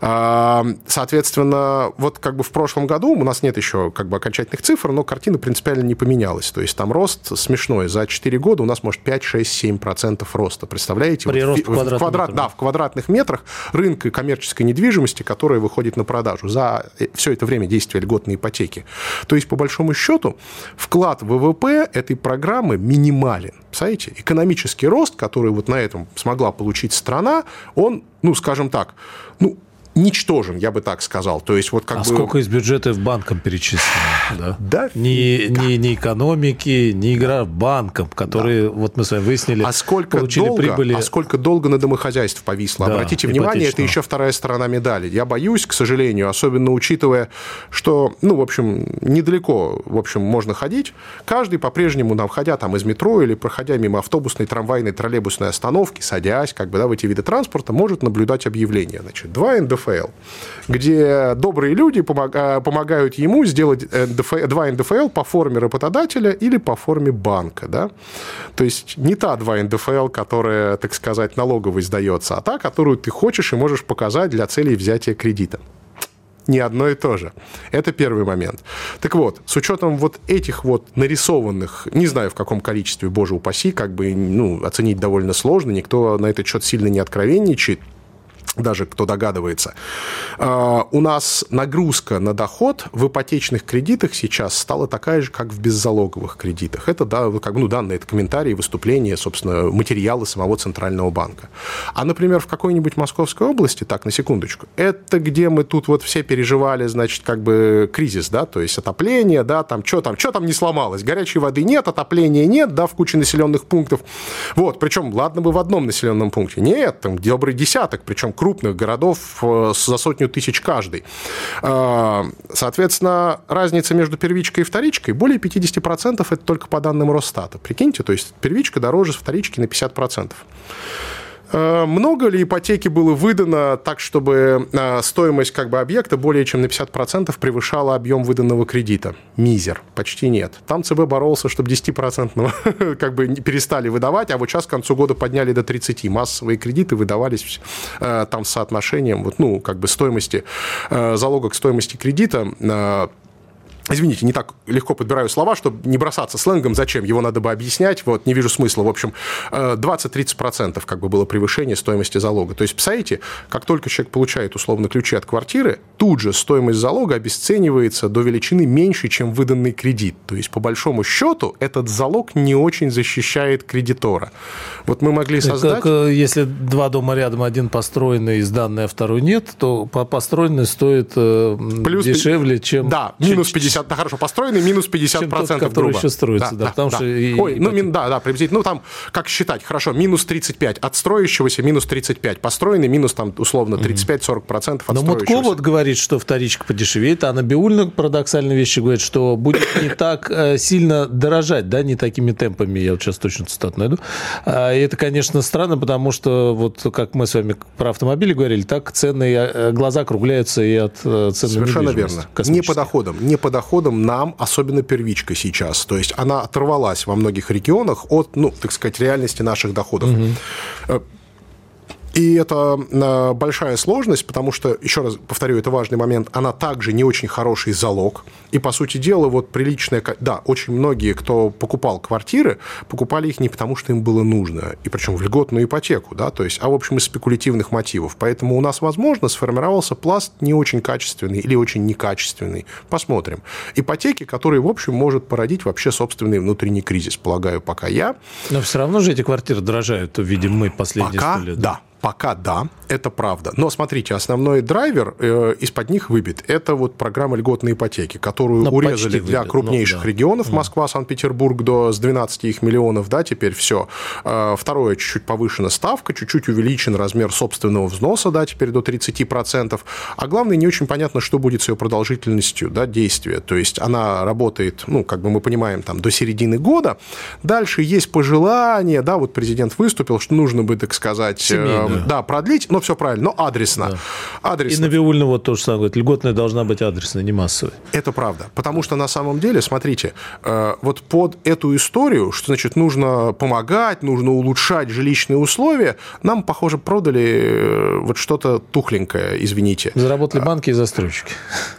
А, соответственно, вот как бы в прошлом году, у нас нет еще как бы окончательных цифр, но картина принципиально не поменялась. То есть там рост смешной. За 4 года у нас может 5, 6, 7 процентов роста. Представляете? Прирост вот в, в, квадрат, да, в квадратных метрах рынка коммерческой недвижимости, которая выходит на продажу за э, все это время действия льготной ипотеки. То есть, по большому счету, вклад в ВВП этой программы минимален. Представляете? Экономический рост, который вот на этом смогла получить страна, он, ну, скажем так, ну, ничтожен, я бы так сказал. То есть вот как а бы... сколько из бюджета в банкам перечислено? Да. Да. Ни, ни, ни экономики, ни игра банкам, которые, да. вот мы с вами выяснили, а сколько получили долго, прибыли. А сколько долго на домохозяйство повисло? Да, Обратите внимание, это еще вторая сторона медали. Я боюсь, к сожалению, особенно учитывая, что, ну, в общем, недалеко, в общем, можно ходить. Каждый по-прежнему, нам входя там из метро или проходя мимо автобусной, трамвайной, троллейбусной остановки, садясь как бы, да, в эти виды транспорта, может наблюдать объявление. Значит, два НДФ НДФЛ, где добрые люди э, помогают ему сделать НДФЛ, два НДФЛ по форме работодателя или по форме банка. Да? То есть не та два НДФЛ, которая, так сказать, налоговой сдается, а та, которую ты хочешь и можешь показать для целей взятия кредита не одно и то же. Это первый момент. Так вот, с учетом вот этих вот нарисованных, не знаю в каком количестве, боже упаси, как бы ну, оценить довольно сложно, никто на этот счет сильно не откровенничает, даже кто догадывается. А, у нас нагрузка на доход в ипотечных кредитах сейчас стала такая же, как в беззалоговых кредитах. Это да, как ну, данные, это комментарии, выступления, собственно, материалы самого Центрального банка. А, например, в какой-нибудь Московской области, так, на секундочку, это где мы тут вот все переживали, значит, как бы кризис, да, то есть отопление, да, там, что там, что там не сломалось, горячей воды нет, отопления нет, да, в куче населенных пунктов. Вот, причем, ладно бы в одном населенном пункте, нет, там добрый десяток, причем крупных городов э, за сотню тысяч каждый. Э, соответственно, разница между первичкой и вторичкой более 50% это только по данным Росстата. Прикиньте, то есть первичка дороже вторички на 50%. Э, много ли ипотеки было выдано так, чтобы э, стоимость как бы объекта более чем на 50% превышала объем выданного кредита? Мизер. Почти нет. Там ЦБ боролся, чтобы 10% как бы перестали выдавать, а вот сейчас к концу года подняли до 30. Массовые кредиты выдавались э, там с соотношением вот, ну, как бы стоимости залога к стоимости кредита Извините, не так легко подбираю слова, чтобы не бросаться сленгом. Зачем? Его надо бы объяснять. Вот, не вижу смысла. В общем, 20-30% э, как бы было превышение стоимости залога. То есть, представляете, как только человек получает условно ключи от квартиры, тут же стоимость залога обесценивается до величины меньше, чем выданный кредит. То есть, по большому счету, этот залог не очень защищает кредитора. Вот мы могли создать... Как, э, если два дома рядом, один построенный, сданный, а второй нет, то построенный стоит э, Плюс... дешевле, чем... Да, минус 50 50, да, хорошо, построенный, минус 50%. Чем тот, который грубо. еще строится, да, да, да потому да. что... Ой, и, ну, мин, да, да, приблизительно, ну, там, как считать, хорошо, минус 35, от строящегося минус 35, построенный минус, там, условно, 35-40% от Но Мутко вот говорит, что вторичка подешевеет, а Набиульна парадоксальные вещи говорит, что будет не так э, сильно дорожать, да, не такими темпами, я вот сейчас точно цитату найду. А, и это, конечно, странно, потому что, вот как мы с вами про автомобили говорили, так цены, э, глаза округляются и от э, цен Совершенно верно. Не по доходам, не по доходам доходам нам, особенно первичка сейчас. То есть она оторвалась во многих регионах от, ну, так сказать, реальности наших доходов. Угу. И это э, большая сложность, потому что, еще раз повторю, это важный момент, она также не очень хороший залог. И, по сути дела, вот приличная... Да, очень многие, кто покупал квартиры, покупали их не потому, что им было нужно, и причем в льготную ипотеку, да, то есть, а, в общем, из спекулятивных мотивов. Поэтому у нас, возможно, сформировался пласт не очень качественный или очень некачественный. Посмотрим. Ипотеки, которые, в общем, может породить вообще собственный внутренний кризис, полагаю, пока я. Но все равно же эти квартиры дорожают, видим мы последние пока, лет. Да, Пока да, это правда. Но смотрите, основной драйвер э, из-под них выбит. Это вот программа льготной ипотеки, которую Но урезали для выбит. крупнейших ну, да. регионов. Москва, Санкт-Петербург до с 12 их миллионов, да, теперь все. Э, второе, чуть-чуть повышена ставка, чуть-чуть увеличен размер собственного взноса, да, теперь до 30%. А главное, не очень понятно, что будет с ее продолжительностью, да, действия. То есть она работает, ну, как бы мы понимаем, там, до середины года. Дальше есть пожелание, да, вот президент выступил, что нужно бы, так сказать, э, да. да, продлить, но все правильно, но адресно. Да. адресно. И Набиулина вот тоже самое говорит, льготная должна быть адресная, не массовая. Это правда, потому что на самом деле, смотрите, э, вот под эту историю, что, значит, нужно помогать, нужно улучшать жилищные условия, нам, похоже, продали э, вот что-то тухленькое, извините. Заработали банки и застройщики.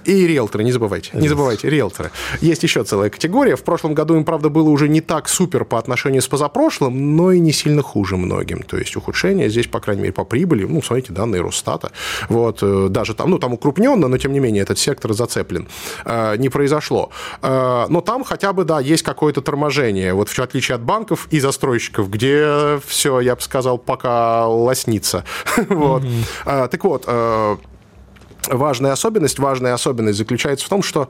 И риэлторы, не забывайте. Не забывайте, риэлторы. Есть еще целая категория. В прошлом году им, правда, было уже не так супер по отношению с позапрошлым, но и не сильно хуже многим. То есть ухудшение здесь, по крайней мере, по прибыли, ну, смотрите, данные Росстата, вот, э, даже там, ну, там укрупненно, но, тем не менее, этот сектор зацеплен, э, не произошло. Э, но там хотя бы, да, есть какое-то торможение, вот в отличие от банков и застройщиков, где все, я бы сказал, пока лоснится. вот. Так вот, важная особенность, важная особенность заключается в том, что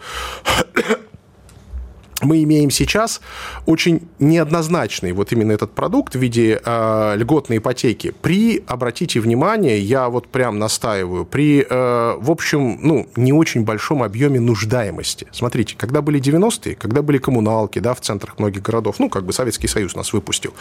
мы имеем сейчас очень неоднозначный вот именно этот продукт в виде э, льготной ипотеки. При, обратите внимание, я вот прям настаиваю, при, э, в общем, ну, не очень большом объеме нуждаемости. Смотрите, когда были 90-е, когда были коммуналки, да, в центрах многих городов, ну, как бы Советский Союз нас выпустил,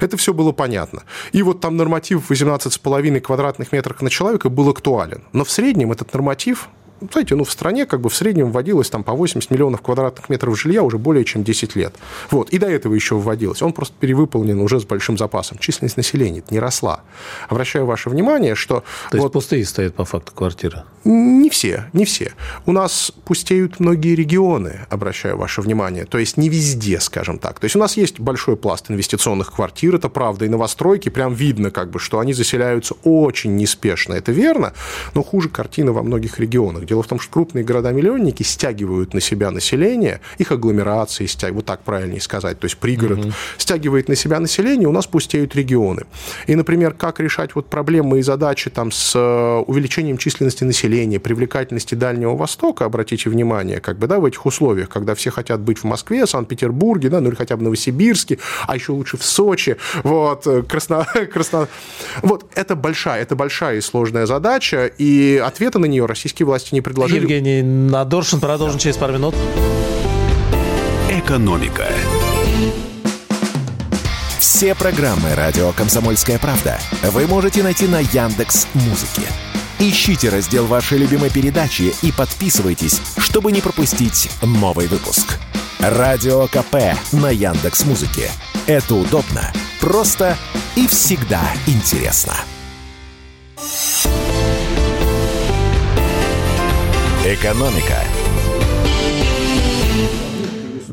это все было понятно. И вот там норматив 18,5 квадратных метров на человека был актуален. Но в среднем этот норматив знаете, ну, в стране как бы в среднем вводилось там по 80 миллионов квадратных метров жилья уже более чем 10 лет. Вот. И до этого еще вводилось. Он просто перевыполнен уже с большим запасом. Численность населения не росла. Обращаю ваше внимание, что... То вот, есть пустые стоят по факту квартиры? Не все, не все. У нас пустеют многие регионы, обращаю ваше внимание. То есть не везде, скажем так. То есть у нас есть большой пласт инвестиционных квартир, это правда, и новостройки, прям видно, как бы, что они заселяются очень неспешно. Это верно, но хуже картина во многих регионах Дело в том, что крупные города-миллионники стягивают на себя население, их агломерации стягивают, вот так правильнее сказать, то есть пригород угу. стягивает на себя население, у нас пустеют регионы. И, например, как решать вот проблемы и задачи там с э, увеличением численности населения, привлекательности Дальнего Востока, обратите внимание, как бы, да, в этих условиях, когда все хотят быть в Москве, Санкт-Петербурге, да, ну или хотя бы Новосибирске, а еще лучше в Сочи, вот, э, Красно... Красно... Вот, это большая, это большая и сложная задача, и ответа на нее российские власти не не предложили. Евгений Надоршин, продолжим через пару минут. Экономика. Все программы радио Комсомольская правда вы можете найти на Яндекс Музыке. Ищите раздел вашей любимой передачи и подписывайтесь, чтобы не пропустить новый выпуск. Радио КП на Яндекс Музыке. Это удобно, просто и всегда интересно. Экономика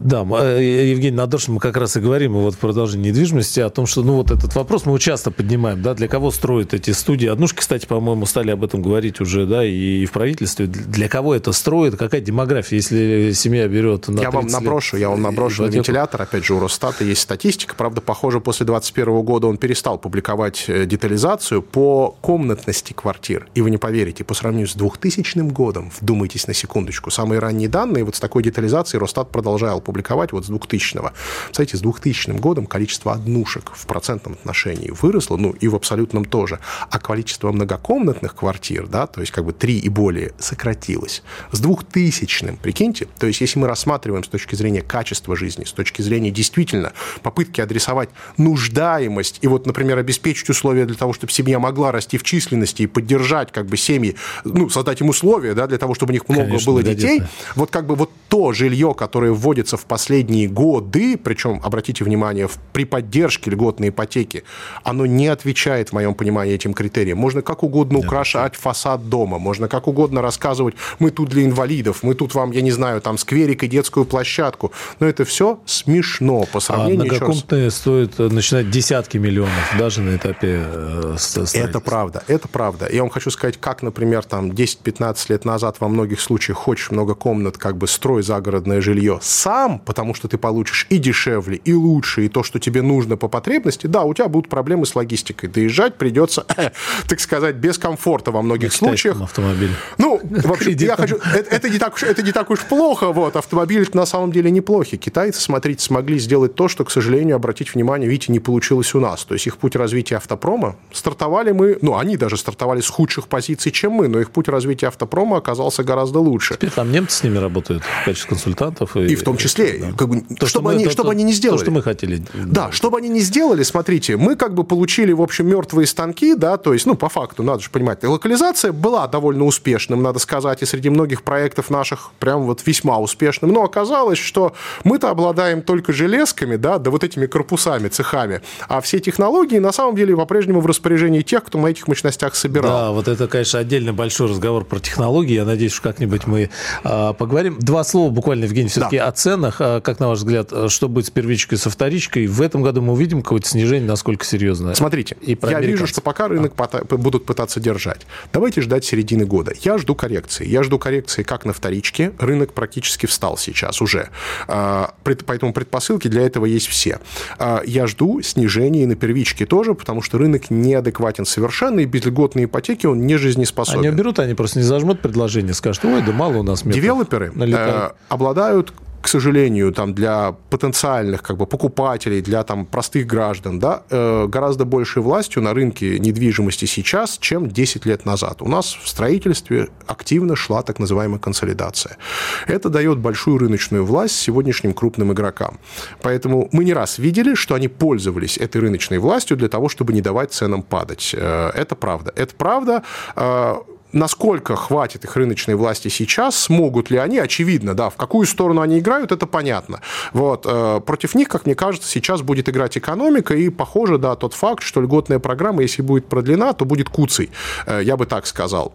Да, э, Евгений Надошин, мы как раз и говорим вот в продолжении недвижимости о том, что ну вот этот вопрос мы часто поднимаем, да, для кого строят эти студии. Однушки, кстати, по-моему, стали об этом говорить уже, да, и в правительстве. Для кого это строит, какая демография, если семья берет на Я вам наброшу, лет, я вам наброшу на вентилятор, опять же, у Росстата есть статистика, правда, похоже, после 2021 года он перестал публиковать э, детализацию по комнатности квартир. И вы не поверите, по сравнению с 2000 годом, вдумайтесь на секундочку, самые ранние данные вот с такой детализацией Росстат продолжал публиковать публиковать вот с 2000-го. Кстати, с 2000 годом количество однушек в процентном отношении выросло, ну и в абсолютном тоже, а количество многокомнатных квартир, да, то есть как бы три и более, сократилось. С 2000-м, прикиньте, то есть если мы рассматриваем с точки зрения качества жизни, с точки зрения действительно попытки адресовать нуждаемость и вот, например, обеспечить условия для того, чтобы семья могла расти в численности и поддержать как бы семьи, ну, создать им условия, да, для того, чтобы у них много Конечно, было детей, вот как бы вот то жилье, которое вводится в последние годы, причем, обратите внимание, при поддержке льготной ипотеки, оно не отвечает, в моем понимании, этим критериям. Можно как угодно украшать да. фасад дома, можно как угодно рассказывать, мы тут для инвалидов, мы тут вам, я не знаю, там скверик и детскую площадку. Но это все смешно по а сравнению... А многокомнатные стоят э, начинать десятки миллионов, даже на этапе э, Это правда, это правда. Я вам хочу сказать, как, например, там 10-15 лет назад во многих случаях хочешь много комнат, как бы строй загородное жилье сам, потому что ты получишь и дешевле, и лучше, и то, что тебе нужно по потребности, да, у тебя будут проблемы с логистикой. Доезжать придется, так сказать, без комфорта во многих случаях. автомобиль. Ну, вообще, я хочу... Это, это, не так уж, это не так уж плохо, вот. Автомобили на самом деле неплохи. Китайцы, смотрите, смогли сделать то, что, к сожалению, обратить внимание, видите, не получилось у нас. То есть их путь развития автопрома, стартовали мы, ну, они даже стартовали с худших позиций, чем мы, но их путь развития автопрома оказался гораздо лучше. Теперь там немцы с ними работают в качестве консультантов. И, и в том числе Окей, да. как бы, то, чтобы, мы, они, то, чтобы то, они не сделали. То, что мы хотели. Да, чтобы они не сделали, смотрите, мы как бы получили, в общем, мертвые станки, да, то есть, ну, по факту, надо же понимать, локализация была довольно успешным, надо сказать, и среди многих проектов наших прям вот весьма успешным, но оказалось, что мы-то обладаем только железками, да, да вот этими корпусами, цехами, а все технологии на самом деле по-прежнему в распоряжении тех, кто на этих мощностях собирал. Да, вот это, конечно, отдельно большой разговор про технологии, я надеюсь, что как-нибудь мы э, поговорим. Два слова буквально, Евгений, все-таки да. о ценах, а, как на ваш взгляд, что будет с первичкой, со вторичкой? В этом году мы увидим какое-то снижение, насколько серьезно? Смотрите, и я вижу, что пока рынок а. будут пытаться держать. Давайте ждать середины года. Я жду коррекции. Я жду коррекции как на вторичке. Рынок практически встал сейчас уже. А, поэтому предпосылки для этого есть все. А, я жду снижения на первичке тоже, потому что рынок неадекватен совершенно, и без льготной ипотеки он не жизнеспособен. Они уберут, они просто не зажмут предложение, скажут, ой, да мало у нас метров. Девелоперы э, обладают к сожалению, там, для потенциальных как бы, покупателей, для там, простых граждан, да, э, гораздо большей властью на рынке недвижимости сейчас, чем 10 лет назад. У нас в строительстве активно шла так называемая консолидация. Это дает большую рыночную власть сегодняшним крупным игрокам. Поэтому мы не раз видели, что они пользовались этой рыночной властью для того, чтобы не давать ценам падать. Э, это правда. Это правда э, насколько хватит их рыночной власти сейчас, смогут ли они, очевидно, да, в какую сторону они играют, это понятно. Вот. Э, против них, как мне кажется, сейчас будет играть экономика, и похоже, да, тот факт, что льготная программа, если будет продлена, то будет куцей, э, я бы так сказал.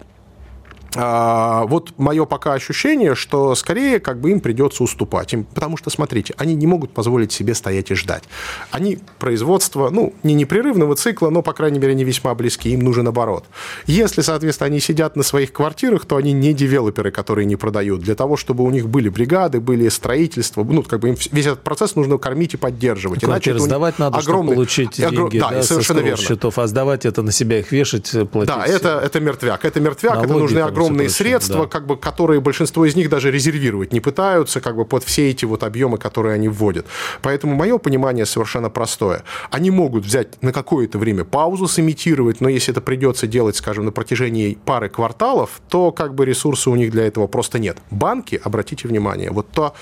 А, вот мое пока ощущение, что скорее как бы им придется уступать. Им, потому что, смотрите, они не могут позволить себе стоять и ждать. Они производство, ну, не непрерывного цикла, но, по крайней мере, не весьма близки. Им нужен оборот. Если, соответственно, они сидят на своих квартирах, то они не девелоперы, которые не продают. Для того, чтобы у них были бригады, были строительства, ну, как бы им весь этот процесс нужно кормить и поддерживать. Иначе сдавать надо, огромный... чтобы получить деньги да, да, совершенно верно. счетов, а сдавать это на себя их вешать, платить. Да, это, это мертвяк. Это мертвяк, Налоги, это нужны огромные огромные средства, да. как бы, которые большинство из них даже резервировать не пытаются, как бы под все эти вот объемы, которые они вводят. Поэтому мое понимание совершенно простое. Они могут взять на какое-то время паузу, сымитировать, но если это придется делать, скажем, на протяжении пары кварталов, то как бы ресурсы у них для этого просто нет. Банки, обратите внимание, вот то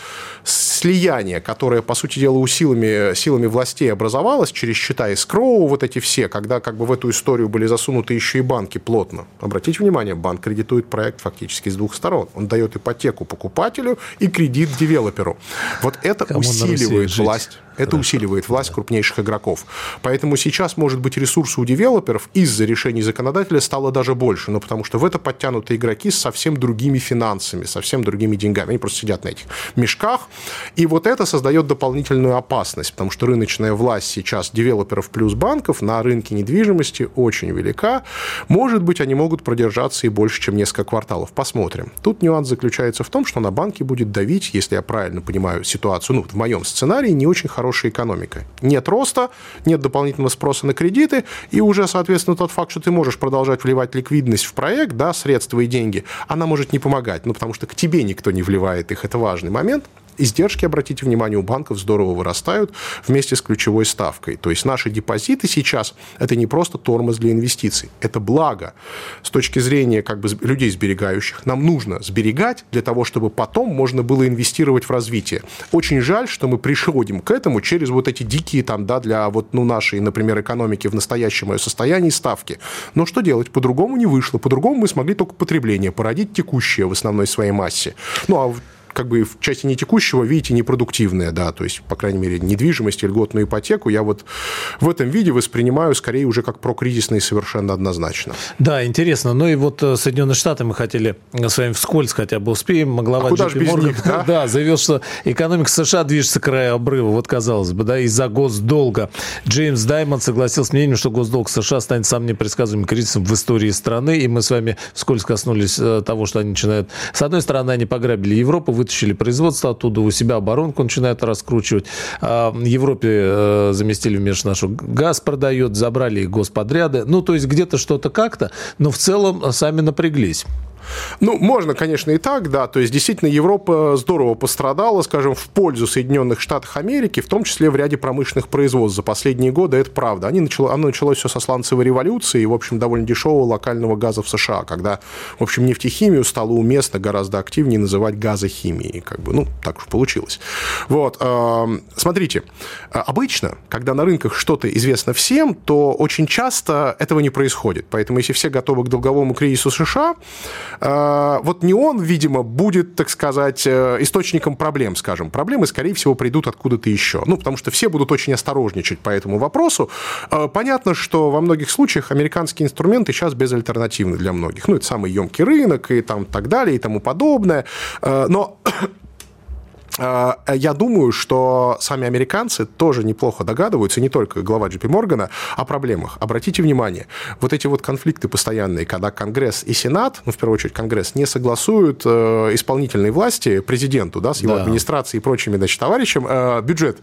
слияние, которое, по сути дела, усилами, силами властей образовалось через счета эскроу, вот эти все, когда как бы в эту историю были засунуты еще и банки плотно. Обратите внимание, банк кредитует проект фактически с двух сторон. Он дает ипотеку покупателю и кредит девелоперу. Вот это Кому усиливает власть. Это Хорошо. усиливает власть да. крупнейших игроков. Поэтому сейчас, может быть, ресурсы у девелоперов из-за решений законодателя стало даже больше. Но потому что в это подтянуты игроки с совсем другими финансами, совсем другими деньгами. Они просто сидят на этих мешках. И вот это создает дополнительную опасность, потому что рыночная власть сейчас девелоперов плюс банков на рынке недвижимости очень велика. Может быть, они могут продержаться и больше, чем несколько кварталов. Посмотрим. Тут нюанс заключается в том, что на банки будет давить, если я правильно понимаю ситуацию, ну, в моем сценарии, не очень хороший хорошая экономика. Нет роста, нет дополнительного спроса на кредиты, и уже, соответственно, тот факт, что ты можешь продолжать вливать ликвидность в проект, да, средства и деньги, она может не помогать, ну, потому что к тебе никто не вливает их, это важный момент. Издержки, обратите внимание, у банков здорово вырастают вместе с ключевой ставкой. То есть наши депозиты сейчас – это не просто тормоз для инвестиций, это благо. С точки зрения как бы, людей сберегающих, нам нужно сберегать для того, чтобы потом можно было инвестировать в развитие. Очень жаль, что мы приходим к этому через вот эти дикие там, да, для вот, ну, нашей, например, экономики в настоящем ее состоянии ставки. Но что делать? По-другому не вышло. По-другому мы смогли только потребление породить текущее в основной своей массе. Ну, а как бы в части не текущего, видите, непродуктивная, да, то есть, по крайней мере, недвижимость, льготную ипотеку я вот в этом виде воспринимаю скорее уже как прокризисный совершенно однозначно. Да, интересно. Ну и вот э, Соединенные Штаты мы хотели с вами вскользь хотя бы успеем. Глава а куда без них, да? да, заявил, что экономика США движется к краю обрыва. Вот, казалось бы, да, из-за госдолга. Джеймс Даймонд согласился с мнением, что госдолг США станет самым непредсказуемым кризисом в истории страны. И мы с вами вскользь коснулись э, того, что они начинают... С одной стороны, они пограбили Европу, вытащили производство оттуда, у себя оборонку начинают раскручивать. А Европе э, заместили между нашу газ продает, забрали господряды. Ну, то есть где-то что-то как-то, но в целом сами напряглись. Ну, можно, конечно, и так, да. То есть, действительно, Европа здорово пострадала, скажем, в пользу Соединенных Штатов Америки, в том числе в ряде промышленных производств за последние годы. Это правда. Они начало, оно началось все со сланцевой революции и, в общем, довольно дешевого локального газа в США, когда, в общем, нефтехимию стало уместно гораздо активнее называть газохимией. Как бы, ну, так уж получилось. Вот. Эм, смотрите, обычно, когда на рынках что-то известно всем, то очень часто этого не происходит. Поэтому, если все готовы к долговому кризису США, э, вот не он, видимо, будет, так сказать, э, источником проблем, скажем. Проблемы, скорее всего, придут откуда-то еще. Ну, потому что все будут очень осторожничать по этому вопросу. Э, понятно, что во многих случаях американские инструменты сейчас безальтернативны для многих. Ну, это самый емкий рынок и там так далее и тому подобное. Но Э, я думаю, что сами американцы тоже неплохо догадываются, не только глава JP Моргана, о проблемах. Обратите внимание, вот эти вот конфликты постоянные, когда Конгресс и Сенат, ну, в первую очередь, Конгресс, не согласуют э, исполнительной власти, президенту, да, с его да. администрацией и прочими, значит, товарищам, э, бюджет.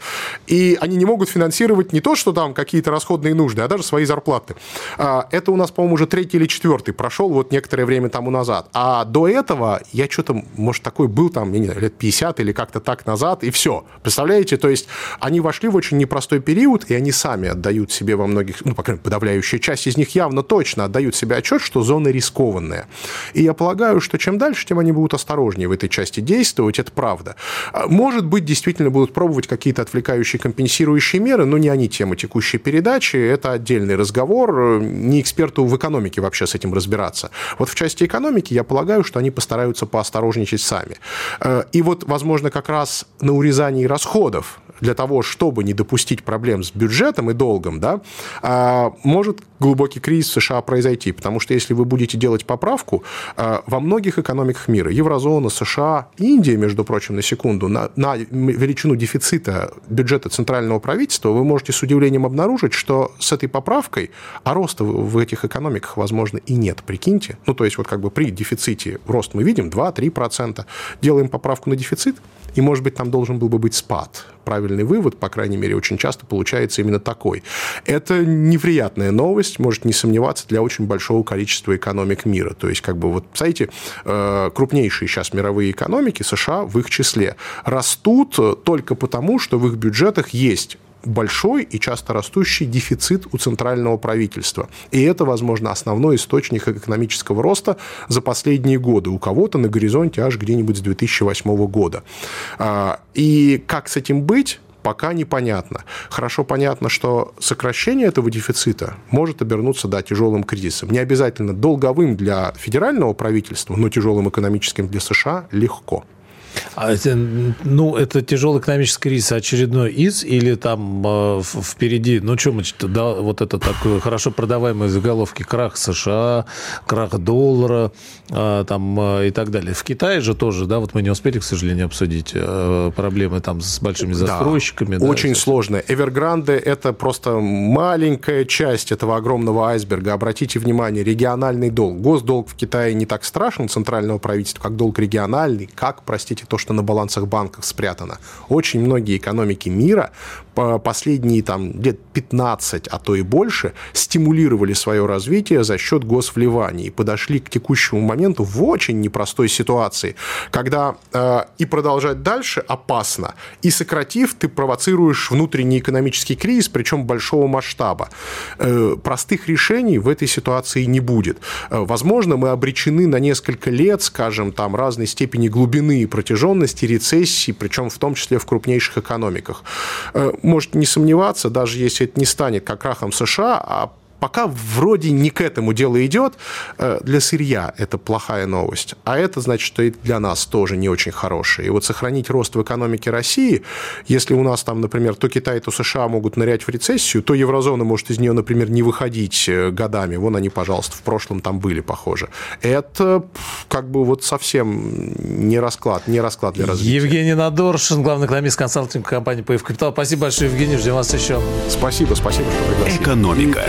И они не могут финансировать не то, что там какие-то расходные нужды, а даже свои зарплаты. Это у нас, по-моему, уже третий или четвертый прошел вот некоторое время тому назад. А до этого я что-то, может, такой был там, я не знаю, лет 50 или как-то так назад, и все. Представляете? То есть они вошли в очень непростой период, и они сами отдают себе во многих, ну, по крайней мере, подавляющая часть из них явно точно отдают себе отчет, что зона рискованная. И я полагаю, что чем дальше, тем они будут осторожнее в этой части действовать, это правда. А, может быть, действительно будут пробовать какие-то отвлекающие компенсирующие меры, но не они тема текущей передачи, это отдельный разговор, не эксперту в экономике вообще с этим разбираться. Вот в части экономики я полагаю, что они постараются поосторожничать сами. Э, и вот, возможно, как раз на урезании расходов для того, чтобы не допустить проблем с бюджетом и долгом, да, а, может глубокий кризис в США произойти. Потому что если вы будете делать поправку, а, во многих экономиках мира, еврозона, США, Индия, между прочим, на секунду, на, на величину дефицита бюджета центрального правительства, вы можете с удивлением обнаружить, что с этой поправкой, а роста в этих экономиках, возможно, и нет, прикиньте. Ну, то есть вот как бы при дефиците рост мы видим 2-3%, делаем поправку на дефицит, и, может быть, там должен был бы быть спад. Правильный вывод, по крайней мере, очень часто получается именно такой. Это неприятная новость, может не сомневаться, для очень большого количества экономик мира. То есть, как бы, вот, знаете, э, крупнейшие сейчас мировые экономики, США в их числе, растут только потому, что в их бюджетах есть большой и часто растущий дефицит у центрального правительства. И это, возможно, основной источник экономического роста за последние годы. У кого-то на горизонте аж где-нибудь с 2008 года. А, и как с этим быть? пока непонятно. Хорошо понятно, что сокращение этого дефицита может обернуться да, тяжелым кризисом. Не обязательно долговым для федерального правительства, но тяжелым экономическим для США легко. А, ну, это тяжелый экономический кризис очередной из или там э, впереди, ну, что мы, да, вот это такое хорошо продаваемые заголовки, крах США, крах доллара, э, там э, и так далее. В Китае же тоже, да, вот мы не успели, к сожалению, обсудить э, проблемы там с большими застройщиками. Да, да, очень сложно. Эвергранде – это просто маленькая часть этого огромного айсберга. Обратите внимание, региональный долг. Госдолг в Китае не так страшен центрального правительства, как долг региональный, как, простите, то, что на балансах банков спрятано. Очень многие экономики мира последние там, лет 15, а то и больше, стимулировали свое развитие за счет госвливаний и подошли к текущему моменту в очень непростой ситуации, когда э, и продолжать дальше опасно, и сократив, ты провоцируешь внутренний экономический кризис, причем большого масштаба. Э, простых решений в этой ситуации не будет. Э, возможно, мы обречены на несколько лет, скажем, там разной степени глубины и протяженности рецессии, причем в том числе в крупнейших экономиках. Э, может не сомневаться, даже если это не станет как крахом США, а пока вроде не к этому дело идет, э, для сырья это плохая новость. А это значит, что и для нас тоже не очень хорошая. И вот сохранить рост в экономике России, если у нас там, например, то Китай, то США могут нырять в рецессию, то еврозона может из нее, например, не выходить э, годами. Вон они, пожалуйста, в прошлом там были, похоже. Это как бы вот совсем не расклад, не расклад для развития. Евгений Надоршин, главный экономист консалтинг компании ПФ Капитал. Спасибо большое, Евгений. Ждем вас еще. Спасибо, спасибо, что пригласили. Экономика.